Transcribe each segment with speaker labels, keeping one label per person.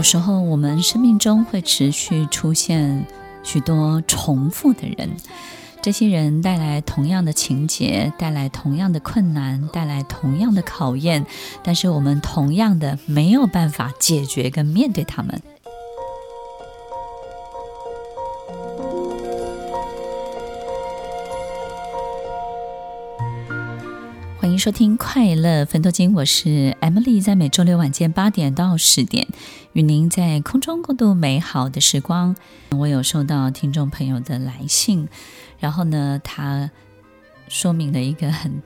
Speaker 1: 有时候，我们生命中会持续出现许多重复的人，这些人带来同样的情节，带来同样的困难，带来同样的考验，但是我们同样的没有办法解决跟面对他们。欢迎收听《快乐分多金》，我是 Emily，在每周六晚间八点到十点，与您在空中共度美好的时光。我有收到听众朋友的来信，然后呢，他说明了一个很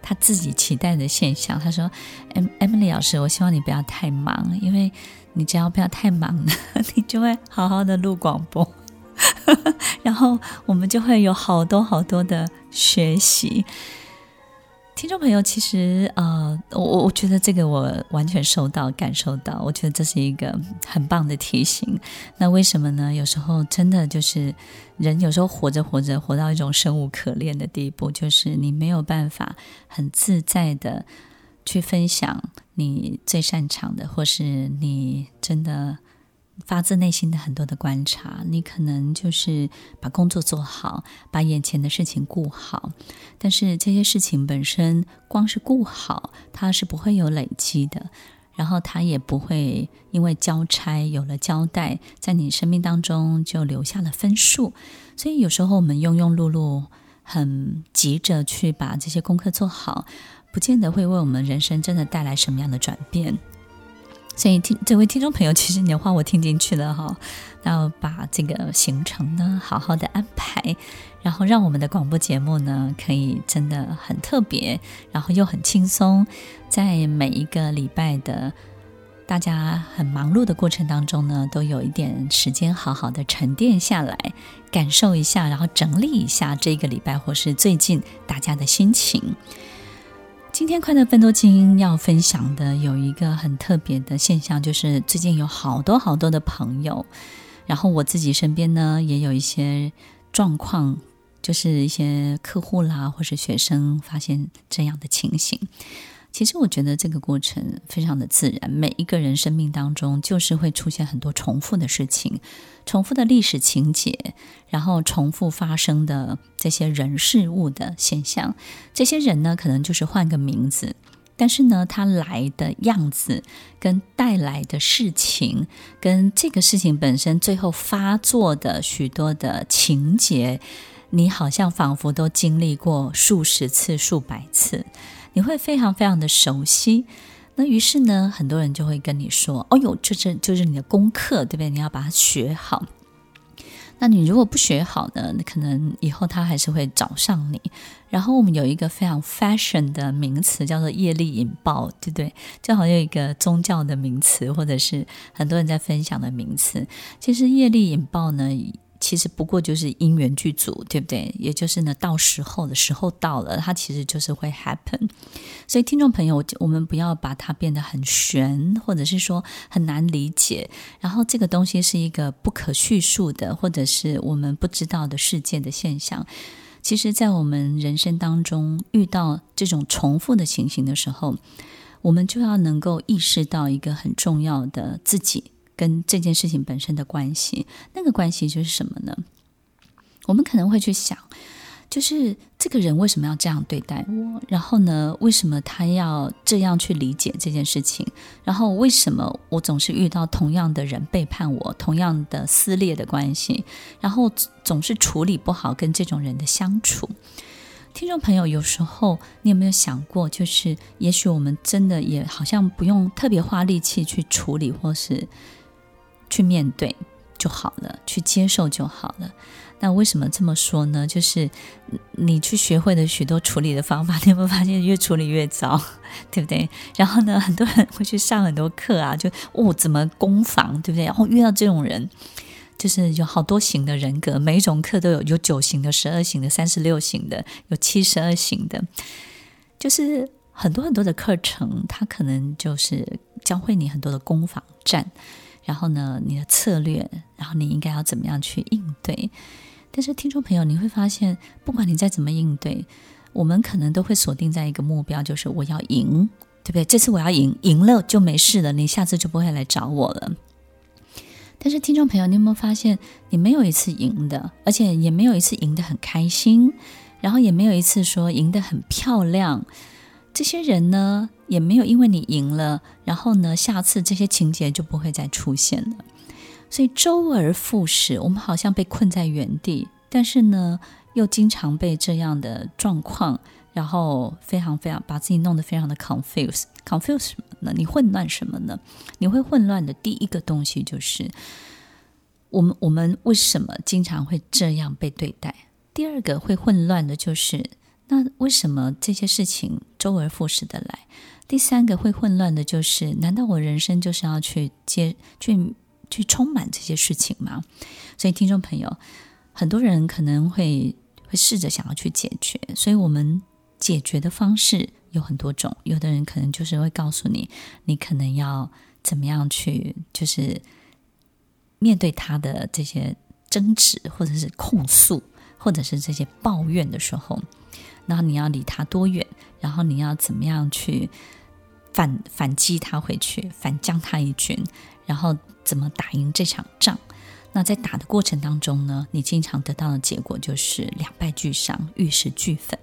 Speaker 1: 他自己期待的现象。他说：“Emily 老师，我希望你不要太忙，因为你只要不要太忙，你就会好好的录广播，然后我们就会有好多好多的学习。”听众朋友，其实呃，我我觉得这个我完全收到、感受到，我觉得这是一个很棒的提醒。那为什么呢？有时候真的就是人有时候活着活着，活到一种生无可恋的地步，就是你没有办法很自在的去分享你最擅长的，或是你真的。发自内心的很多的观察，你可能就是把工作做好，把眼前的事情顾好，但是这些事情本身光是顾好，它是不会有累积的，然后它也不会因为交差有了交代，在你生命当中就留下了分数。所以有时候我们庸庸碌碌，很急着去把这些功课做好，不见得会为我们人生真的带来什么样的转变。所以听这位听众朋友，其实你的话我听进去了哈，那把这个行程呢好好的安排，然后让我们的广播节目呢可以真的很特别，然后又很轻松，在每一个礼拜的大家很忙碌的过程当中呢，都有一点时间好好的沉淀下来，感受一下，然后整理一下这个礼拜或是最近大家的心情。今天快乐奋斗精英要分享的有一个很特别的现象，就是最近有好多好多的朋友，然后我自己身边呢也有一些状况，就是一些客户啦或是学生发现这样的情形。其实我觉得这个过程非常的自然，每一个人生命当中就是会出现很多重复的事情，重复的历史情节，然后重复发生的这些人事物的现象。这些人呢，可能就是换个名字，但是呢，他来的样子跟带来的事情，跟这个事情本身最后发作的许多的情节，你好像仿佛都经历过数十次、数百次。你会非常非常的熟悉，那于是呢，很多人就会跟你说：“哦哟，这这就是你的功课，对不对？你要把它学好。那你如果不学好呢，可能以后他还是会找上你。然后我们有一个非常 fashion 的名词叫做业力引爆，对不对？就好像一个宗教的名词，或者是很多人在分享的名词。其实业力引爆呢。”其实不过就是因缘具足，对不对？也就是呢，到时候的时候到了，它其实就是会 happen。所以听众朋友，我们不要把它变得很玄，或者是说很难理解。然后这个东西是一个不可叙述的，或者是我们不知道的世界的现象。其实，在我们人生当中遇到这种重复的情形的时候，我们就要能够意识到一个很重要的自己。跟这件事情本身的关系，那个关系就是什么呢？我们可能会去想，就是这个人为什么要这样对待我？然后呢，为什么他要这样去理解这件事情？然后为什么我总是遇到同样的人背叛我，同样的撕裂的关系？然后总是处理不好跟这种人的相处。听众朋友，有时候你有没有想过，就是也许我们真的也好像不用特别花力气去处理，或是。去面对就好了，去接受就好了。那为什么这么说呢？就是你去学会了许多处理的方法，你有没有发现越处理越糟，对不对？然后呢，很多人会去上很多课啊，就哦怎么攻防，对不对？然后遇到这种人，就是有好多型的人格，每一种课都有有九型的、十二型的、三十六型的，有七十二型的，就是很多很多的课程，它可能就是教会你很多的攻防战，然后呢，你的策略，然后你应该要怎么样去应对。但是听众朋友，你会发现，不管你再怎么应对，我们可能都会锁定在一个目标，就是我要赢，对不对？这次我要赢，赢了就没事了，你下次就不会来找我了。但是，听众朋友，你有没有发现，你没有一次赢的，而且也没有一次赢得很开心，然后也没有一次说赢得很漂亮。这些人呢，也没有因为你赢了，然后呢，下次这些情节就不会再出现了。所以周而复始，我们好像被困在原地，但是呢，又经常被这样的状况。然后非常非常把自己弄得非常的 confuse，confuse 什么呢？你混乱什么呢？你会混乱的第一个东西就是，我们我们为什么经常会这样被对待？第二个会混乱的就是，那为什么这些事情周而复始的来？第三个会混乱的就是，难道我人生就是要去接去去充满这些事情吗？所以听众朋友，很多人可能会会试着想要去解决，所以我们。解决的方式有很多种，有的人可能就是会告诉你，你可能要怎么样去，就是面对他的这些争执，或者是控诉，或者是这些抱怨的时候，然后你要离他多远，然后你要怎么样去反反击他回去，反将他一军，然后怎么打赢这场仗？那在打的过程当中呢，你经常得到的结果就是两败俱伤，玉石俱焚。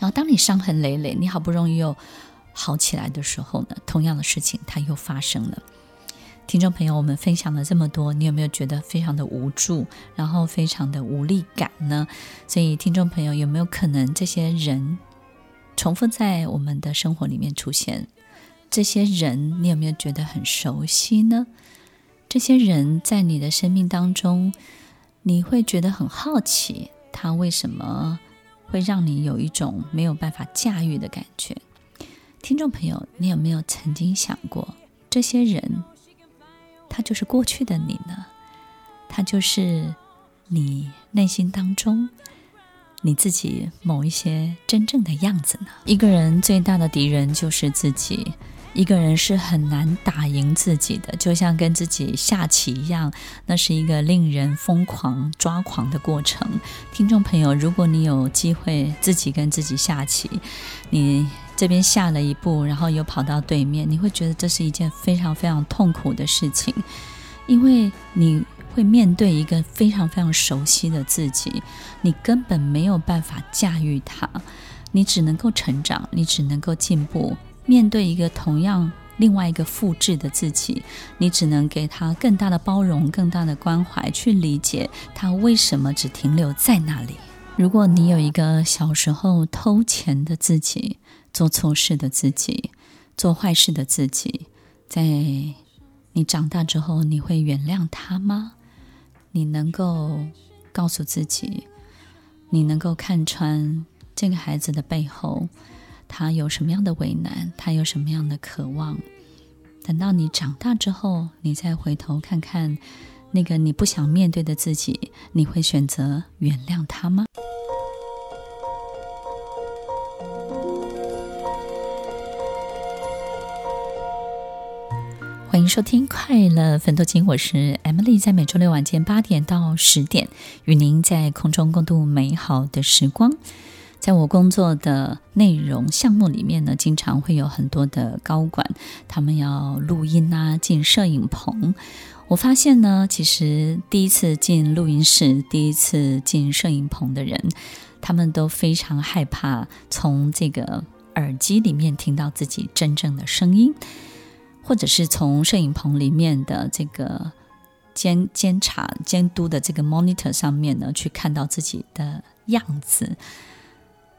Speaker 1: 然后，当你伤痕累累，你好不容易又好起来的时候呢，同样的事情它又发生了。听众朋友，我们分享了这么多，你有没有觉得非常的无助，然后非常的无力感呢？所以，听众朋友，有没有可能这些人重复在我们的生活里面出现？这些人，你有没有觉得很熟悉呢？这些人在你的生命当中，你会觉得很好奇，他为什么？会让你有一种没有办法驾驭的感觉。听众朋友，你有没有曾经想过，这些人，他就是过去的你呢？他就是你内心当中你自己某一些真正的样子呢？一个人最大的敌人就是自己。一个人是很难打赢自己的，就像跟自己下棋一样，那是一个令人疯狂抓狂的过程。听众朋友，如果你有机会自己跟自己下棋，你这边下了一步，然后又跑到对面，你会觉得这是一件非常非常痛苦的事情，因为你会面对一个非常非常熟悉的自己，你根本没有办法驾驭它，你只能够成长，你只能够进步。面对一个同样另外一个复制的自己，你只能给他更大的包容、更大的关怀，去理解他为什么只停留在那里。如果你有一个小时候偷钱的自己、做错事的自己、做坏事的自己，在你长大之后，你会原谅他吗？你能够告诉自己，你能够看穿这个孩子的背后？他有什么样的为难？他有什么样的渴望？等到你长大之后，你再回头看看那个你不想面对的自己，你会选择原谅他吗？收听《快乐分多金》，我是 Emily，在每周六晚间八点到十点，与您在空中共度美好的时光。在我工作的内容项目里面呢，经常会有很多的高管，他们要录音啊，进摄影棚。我发现呢，其实第一次进录音室、第一次进摄影棚的人，他们都非常害怕从这个耳机里面听到自己真正的声音，或者是从摄影棚里面的这个监监察、监督的这个 monitor 上面呢，去看到自己的样子。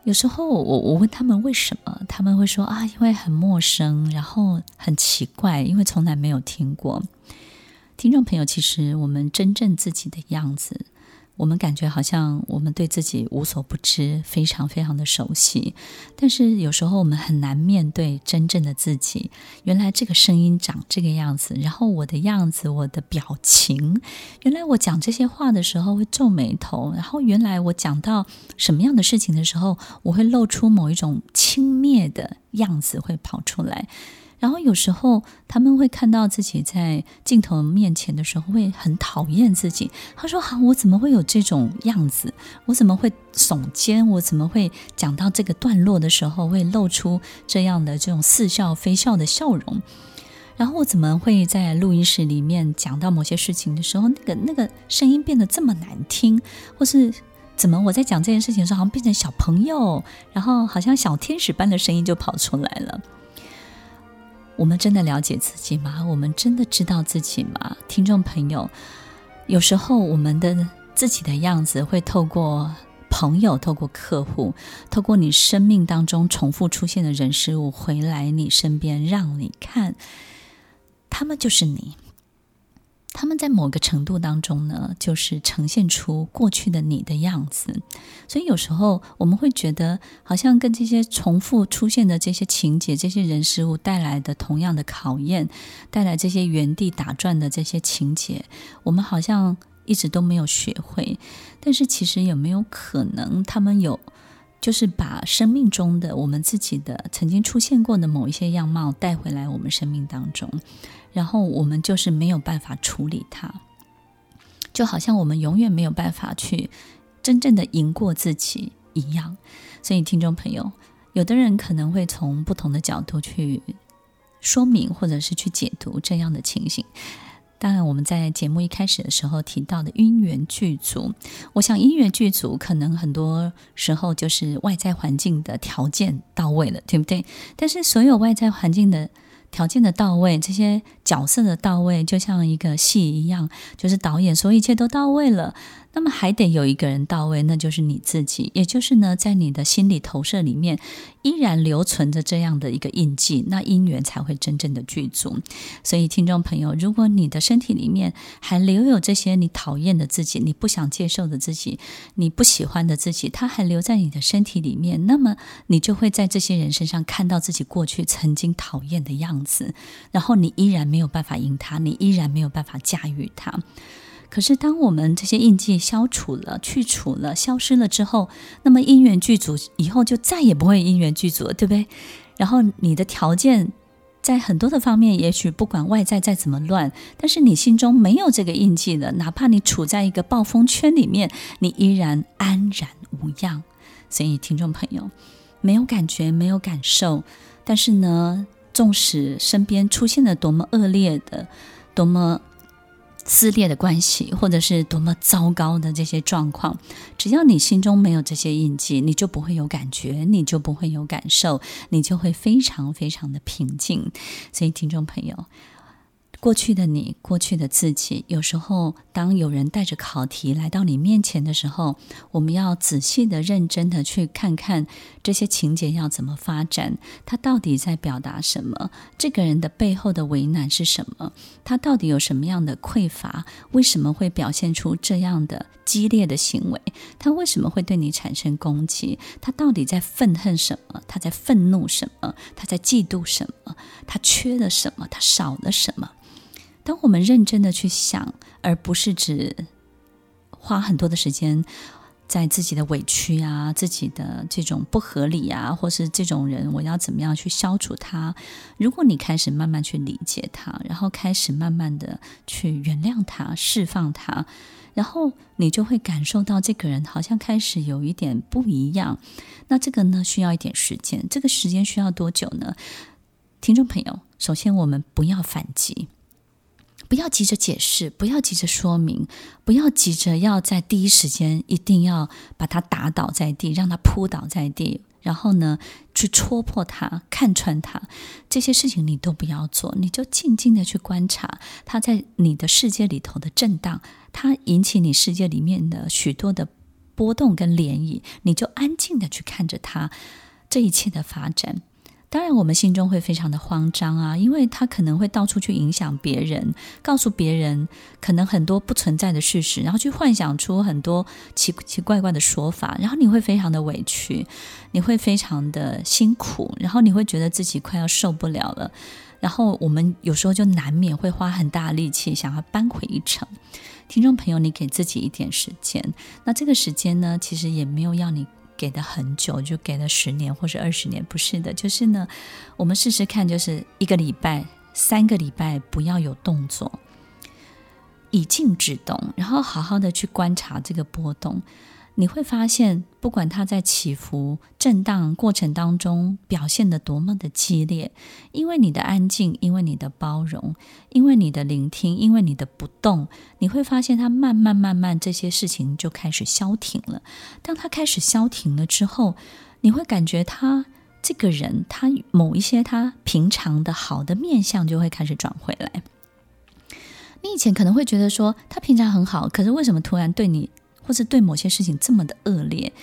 Speaker 1: 有时候我我问他们为什么，他们会说啊，因为很陌生，然后很奇怪，因为从来没有听过。听众朋友，其实我们真正自己的样子，我们感觉好像我们对自己无所不知，非常非常的熟悉，但是有时候我们很难面对真正的自己。原来这个声音长这个样子，然后我的样子、我的表情，原来我讲这些话的时候会皱眉头，然后原来我讲到什么样的事情的时候，我会露出某一种轻蔑的样子会跑出来。然后有时候他们会看到自己在镜头面前的时候，会很讨厌自己。他说：“好，我怎么会有这种样子？我怎么会耸肩？我怎么会讲到这个段落的时候会露出这样的这种似笑非笑的笑容？然后我怎么会在录音室里面讲到某些事情的时候，那个那个声音变得这么难听？或是怎么我在讲这件事情的时候，好像变成小朋友，然后好像小天使般的声音就跑出来了？”我们真的了解自己吗？我们真的知道自己吗？听众朋友，有时候我们的自己的样子会透过朋友、透过客户、透过你生命当中重复出现的人事物回来你身边，让你看，他们就是你。他们在某个程度当中呢，就是呈现出过去的你的样子，所以有时候我们会觉得，好像跟这些重复出现的这些情节、这些人事物带来的同样的考验，带来这些原地打转的这些情节，我们好像一直都没有学会。但是其实有没有可能，他们有，就是把生命中的我们自己的曾经出现过的某一些样貌带回来我们生命当中？然后我们就是没有办法处理它，就好像我们永远没有办法去真正的赢过自己一样。所以，听众朋友，有的人可能会从不同的角度去说明，或者是去解读这样的情形。当然，我们在节目一开始的时候提到的因缘具足，我想因缘具足可能很多时候就是外在环境的条件到位了，对不对？但是，所有外在环境的条件的到位，这些角色的到位，就像一个戏一样，就是导演说一切都到位了。那么还得有一个人到位，那就是你自己，也就是呢，在你的心理投射里面，依然留存着这样的一个印记，那姻缘才会真正的具足。所以，听众朋友，如果你的身体里面还留有这些你讨厌的自己、你不想接受的自己、你不喜欢的自己，它还留在你的身体里面，那么你就会在这些人身上看到自己过去曾经讨厌的样子，然后你依然没有没有办法赢他，你依然没有办法驾驭他。可是，当我们这些印记消除了、去除了、消失了之后，那么因缘具足以后就再也不会因缘具足了，对不对？然后你的条件在很多的方面，也许不管外在再怎么乱，但是你心中没有这个印记了，哪怕你处在一个暴风圈里面，你依然安然无恙。所以，听众朋友，没有感觉，没有感受，但是呢，纵使身边出现了多么恶劣的、多么……撕裂的关系，或者是多么糟糕的这些状况，只要你心中没有这些印记，你就不会有感觉，你就不会有感受，你就会非常非常的平静。所以，听众朋友。过去的你，过去的自己，有时候当有人带着考题来到你面前的时候，我们要仔细的、认真的去看看这些情节要怎么发展，他到底在表达什么？这个人的背后的为难是什么？他到底有什么样的匮乏？为什么会表现出这样的激烈的行为？他为什么会对你产生攻击？他到底在愤恨什么？他在愤怒什么？他在嫉妒什么？他缺了什么？他少了什么？当我们认真的去想，而不是只花很多的时间在自己的委屈啊、自己的这种不合理啊，或是这种人，我要怎么样去消除他？如果你开始慢慢去理解他，然后开始慢慢的去原谅他、释放他，然后你就会感受到这个人好像开始有一点不一样。那这个呢，需要一点时间。这个时间需要多久呢？听众朋友，首先我们不要反击。不要急着解释，不要急着说明，不要急着要在第一时间一定要把他打倒在地，让他扑倒在地，然后呢，去戳破他，看穿他，这些事情你都不要做，你就静静的去观察他在你的世界里头的震荡，他引起你世界里面的许多的波动跟涟漪，你就安静的去看着他这一切的发展。当然，我们心中会非常的慌张啊，因为他可能会到处去影响别人，告诉别人可能很多不存在的事实，然后去幻想出很多奇奇怪怪的说法，然后你会非常的委屈，你会非常的辛苦，然后你会觉得自己快要受不了了，然后我们有时候就难免会花很大的力气想要扳回一城。听众朋友，你给自己一点时间，那这个时间呢，其实也没有要你。给的很久，就给了十年或者二十年，不是的，就是呢，我们试试看，就是一个礼拜、三个礼拜不要有动作，以静制动，然后好好的去观察这个波动。你会发现，不管它在起伏、震荡过程当中表现得多么的激烈，因为你的安静，因为你的包容，因为你的聆听，因为你的不动，你会发现它慢慢慢慢这些事情就开始消停了。当它开始消停了之后，你会感觉他这个人，他某一些他平常的好的面相就会开始转回来。你以前可能会觉得说他平常很好，可是为什么突然对你？或是对某些事情这么的恶劣，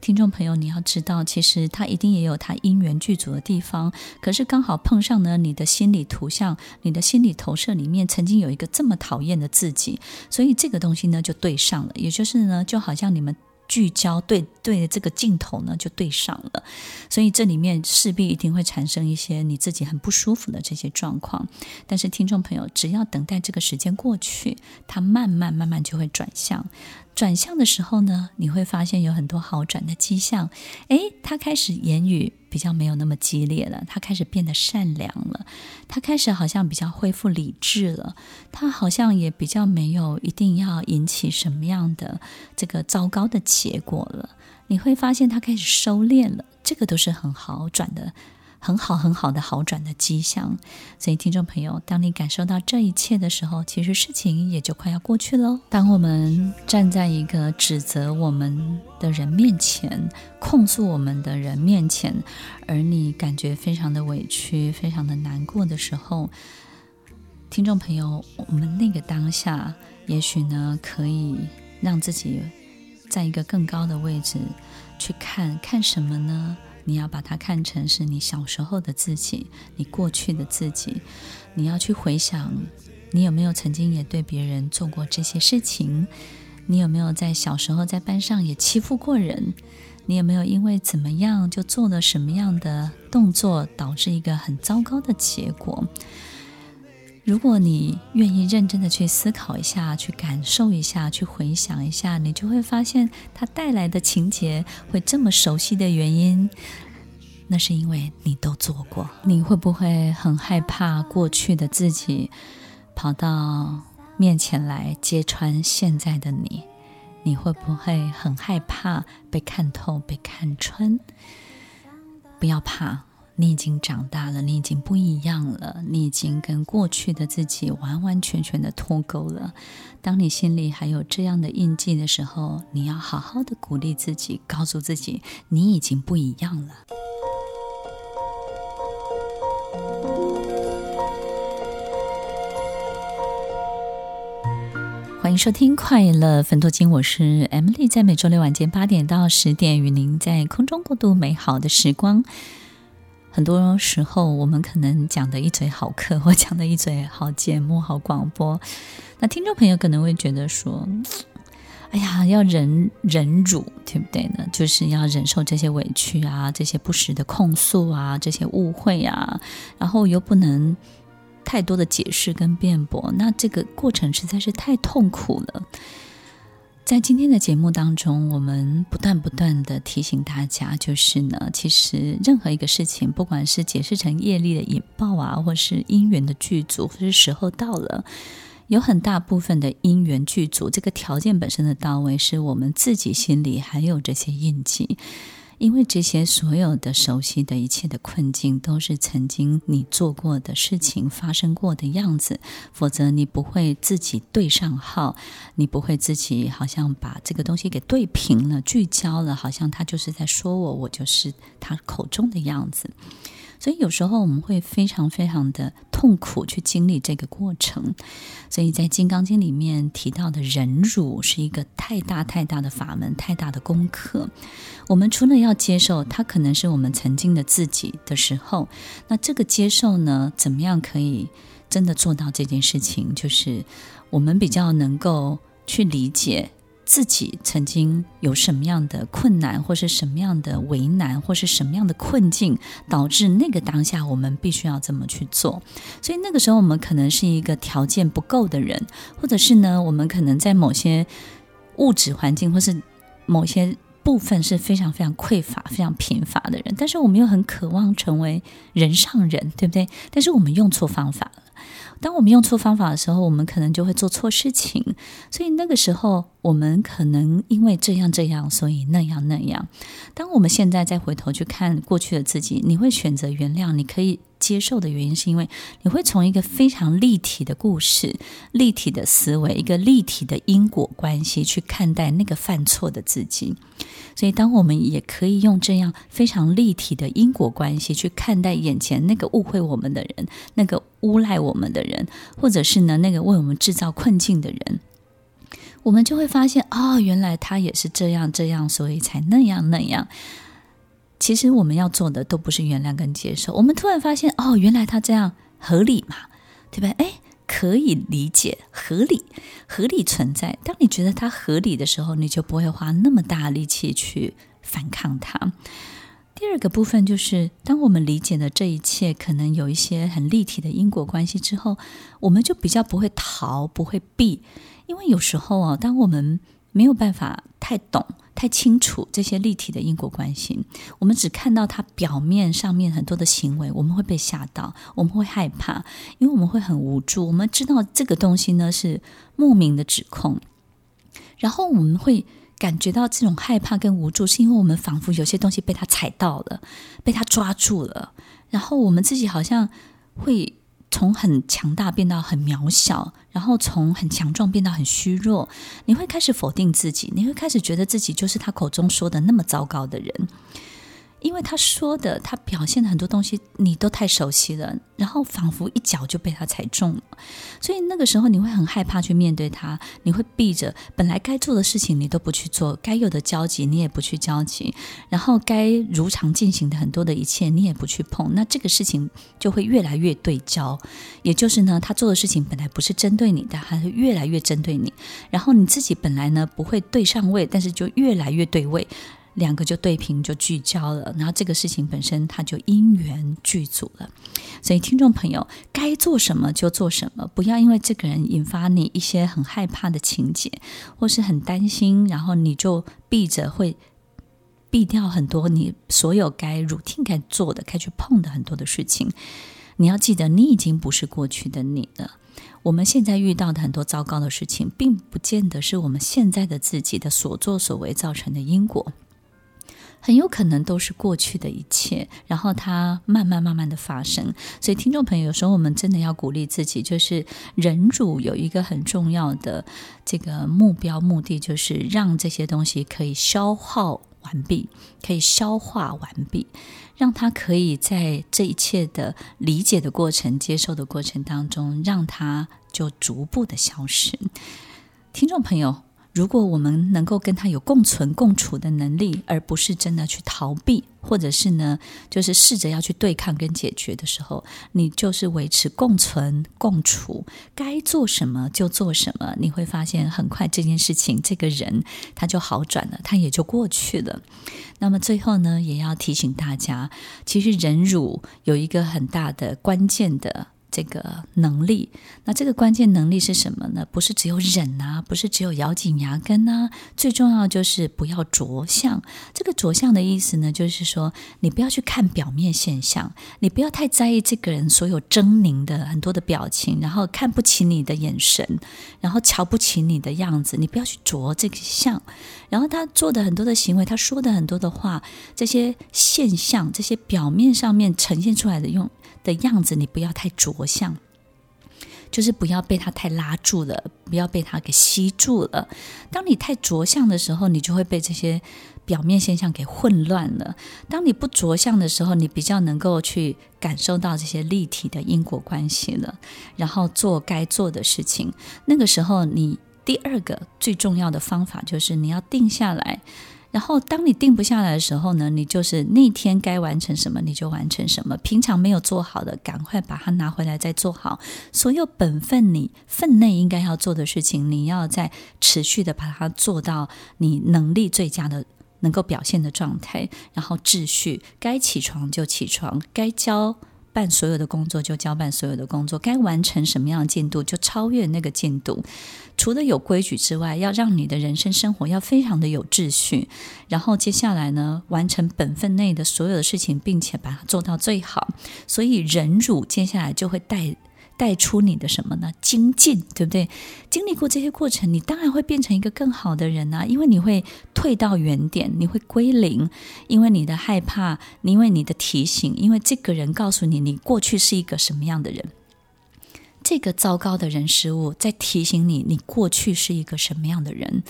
Speaker 1: 听众朋友，你要知道，其实他一定也有他因缘具足的地方。可是刚好碰上呢，你的心理图像、你的心理投射里面曾经有一个这么讨厌的自己，所以这个东西呢就对上了。也就是呢，就好像你们聚焦对对的这个镜头呢就对上了，所以这里面势必一定会产生一些你自己很不舒服的这些状况。但是听众朋友，只要等待这个时间过去，它慢慢慢慢就会转向。转向的时候呢，你会发现有很多好转的迹象。诶，他开始言语比较没有那么激烈了，他开始变得善良了，他开始好像比较恢复理智了，他好像也比较没有一定要引起什么样的这个糟糕的结果了。你会发现他开始收敛了，这个都是很好转的。很好很好的好转的迹象，所以听众朋友，当你感受到这一切的时候，其实事情也就快要过去喽。当我们站在一个指责我们的人面前、控诉我们的人面前，而你感觉非常的委屈、非常的难过的时候，听众朋友，我们那个当下，也许呢，可以让自己在一个更高的位置去看看什么呢？你要把它看成是你小时候的自己，你过去的自己。你要去回想，你有没有曾经也对别人做过这些事情？你有没有在小时候在班上也欺负过人？你有没有因为怎么样就做了什么样的动作，导致一个很糟糕的结果？如果你愿意认真的去思考一下，去感受一下，去回想一下，你就会发现它带来的情节会这么熟悉的原因，那是因为你都做过。你会不会很害怕过去的自己跑到面前来揭穿现在的你？你会不会很害怕被看透、被看穿？不要怕。你已经长大了，你已经不一样了，你已经跟过去的自己完完全全的脱钩了。当你心里还有这样的印记的时候，你要好好的鼓励自己，告诉自己，你已经不一样了。欢迎收听《快乐粉多精》，我是 Emily，在每周六晚间八点到十点，与您在空中共度美好的时光。很多时候，我们可能讲的一嘴好课，或讲的一嘴好节目、好广播，那听众朋友可能会觉得说：“ 哎呀，要忍忍辱，对不对呢？就是要忍受这些委屈啊，这些不实的控诉啊，这些误会啊，然后又不能太多的解释跟辩驳，那这个过程实在是太痛苦了。”在今天的节目当中，我们不断不断地提醒大家，就是呢，其实任何一个事情，不管是解释成业力的引爆啊，或是因缘的具足，或是时候到了，有很大部分的因缘具足，这个条件本身的到位，是我们自己心里还有这些印记。因为这些所有的熟悉的一切的困境，都是曾经你做过的事情发生过的样子，否则你不会自己对上号，你不会自己好像把这个东西给对平了、聚焦了，好像他就是在说我，我就是他口中的样子。所以有时候我们会非常非常的痛苦去经历这个过程。所以在《金刚经》里面提到的忍辱是一个太大太大的法门，太大的功课。我们除了要接受它可能是我们曾经的自己的时候，那这个接受呢，怎么样可以真的做到这件事情？就是我们比较能够去理解。自己曾经有什么样的困难，或是什么样的为难，或是什么样的困境，导致那个当下我们必须要这么去做。所以那个时候我们可能是一个条件不够的人，或者是呢，我们可能在某些物质环境或是某些部分是非常非常匮乏、非常贫乏的人。但是我们又很渴望成为人上人，对不对？但是我们用错方法了。当我们用错方法的时候，我们可能就会做错事情。所以那个时候，我们可能因为这样这样，所以那样那样。当我们现在再回头去看过去的自己，你会选择原谅，你可以接受的原因，是因为你会从一个非常立体的故事、立体的思维、一个立体的因果关系去看待那个犯错的自己。所以，当我们也可以用这样非常立体的因果关系去看待眼前那个误会我们的人、那个诬赖我们的人，或者是呢那个为我们制造困境的人，我们就会发现，哦，原来他也是这样这样，所以才那样那样。其实我们要做的都不是原谅跟接受，我们突然发现，哦，原来他这样合理嘛，对吧？哎。可以理解，合理，合理存在。当你觉得它合理的时候，你就不会花那么大力气去反抗它。第二个部分就是，当我们理解了这一切可能有一些很立体的因果关系之后，我们就比较不会逃，不会避。因为有时候啊，当我们没有办法太懂。太清楚这些立体的因果关系，我们只看到它表面上面很多的行为，我们会被吓到，我们会害怕，因为我们会很无助。我们知道这个东西呢是莫名的指控，然后我们会感觉到这种害怕跟无助，是因为我们仿佛有些东西被他踩到了，被他抓住了，然后我们自己好像会。从很强大变到很渺小，然后从很强壮变到很虚弱，你会开始否定自己，你会开始觉得自己就是他口中说的那么糟糕的人。因为他说的，他表现的很多东西，你都太熟悉了，然后仿佛一脚就被他踩中了，所以那个时候你会很害怕去面对他，你会避着本来该做的事情你都不去做，该有的交集你也不去交集，然后该如常进行的很多的一切你也不去碰，那这个事情就会越来越对焦，也就是呢，他做的事情本来不是针对你的，他会越来越针对你，然后你自己本来呢不会对上位，但是就越来越对位。两个就对平就聚焦了，然后这个事情本身它就因缘具足了。所以听众朋友，该做什么就做什么，不要因为这个人引发你一些很害怕的情节，或是很担心，然后你就避着会避掉很多你所有该 routine 该做的、该去碰的很多的事情。你要记得，你已经不是过去的你了。我们现在遇到的很多糟糕的事情，并不见得是我们现在的自己的所作所为造成的因果。很有可能都是过去的一切，然后它慢慢慢慢的发生。所以，听众朋友，有时候我们真的要鼓励自己，就是忍辱有一个很重要的这个目标目的，就是让这些东西可以消耗完毕，可以消化完毕，让它可以在这一切的理解的过程、接受的过程当中，让它就逐步的消失。听众朋友。如果我们能够跟他有共存共处的能力，而不是真的去逃避，或者是呢，就是试着要去对抗跟解决的时候，你就是维持共存共处，该做什么就做什么，你会发现很快这件事情，这个人他就好转了，他也就过去了。那么最后呢，也要提醒大家，其实忍辱有一个很大的关键的。这个能力，那这个关键能力是什么呢？不是只有忍啊，不是只有咬紧牙根啊，最重要就是不要着相。这个着相的意思呢，就是说你不要去看表面现象，你不要太在意这个人所有狰狞的很多的表情，然后看不起你的眼神，然后瞧不起你的样子，你不要去着这个相。然后他做的很多的行为，他说的很多的话，这些现象，这些表面上面呈现出来的用的样子，你不要太着着相。就是不要被它太拉住了，不要被它给吸住了。当你太着相的时候，你就会被这些表面现象给混乱了。当你不着相的时候，你比较能够去感受到这些立体的因果关系了，然后做该做的事情。那个时候，你第二个最重要的方法就是你要定下来。然后，当你定不下来的时候呢，你就是那天该完成什么你就完成什么。平常没有做好的，赶快把它拿回来再做好。所有本分你分内应该要做的事情，你要在持续的把它做到你能力最佳的、能够表现的状态。然后秩序，该起床就起床，该交办所有的工作就交办所有的工作，该完成什么样的进度就超越那个进度。除了有规矩之外，要让你的人生生活要非常的有秩序。然后接下来呢，完成本分内的所有的事情，并且把它做到最好。所以忍辱接下来就会带带出你的什么呢？精进，对不对？经历过这些过程，你当然会变成一个更好的人啊！因为你会退到原点，你会归零，因为你的害怕，因为你的提醒，因为这个人告诉你，你过去是一个什么样的人。这个糟糕的人事物在提醒你，你过去是一个什么样的人。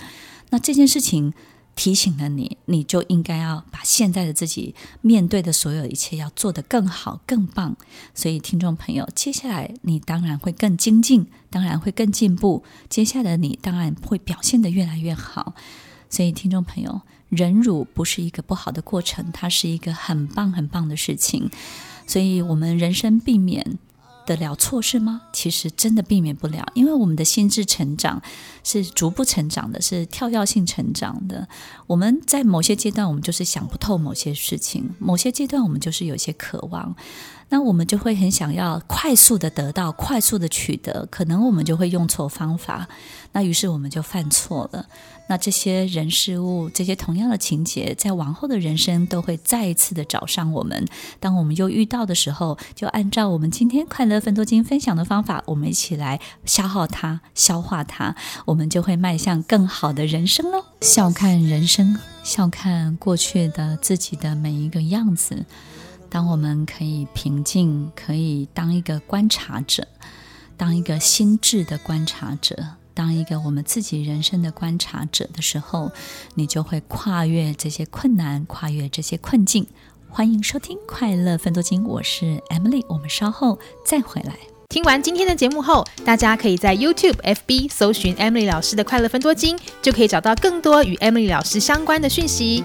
Speaker 1: 那这件事情提醒了你，你就应该要把现在的自己面对的所有一切要做得更好、更棒。所以，听众朋友，接下来你当然会更精进，当然会更进步。接下来你当然会表现得越来越好。所以，听众朋友，忍辱不是一个不好的过程，它是一个很棒、很棒的事情。所以我们人生避免得了错是吗？其实真的避免不了，因为我们的心智成长是逐步成长的，是跳跃性成长的。我们在某些阶段，我们就是想不透某些事情；某些阶段，我们就是有些渴望。那我们就会很想要快速的得到，快速的取得，可能我们就会用错方法，那于是我们就犯错了。那这些人事物，这些同样的情节，在往后的人生都会再一次的找上我们。当我们又遇到的时候，就按照我们今天快乐分多金分享的方法，我们一起来消耗它、消化它，我们就会迈向更好的人生喽。笑看人生，笑看过去的自己的每一个样子。当我们可以平静，可以当一个观察者，当一个心智的观察者，当一个我们自己人生的观察者的时候，你就会跨越这些困难，跨越这些困境。欢迎收听《快乐分多金》，我是 Emily，我们稍后再回来。
Speaker 2: 听完今天的节目后，大家可以在 YouTube、FB 搜寻 Emily 老师的快乐分多金，就可以找到更多与 Emily 老师相关的讯息。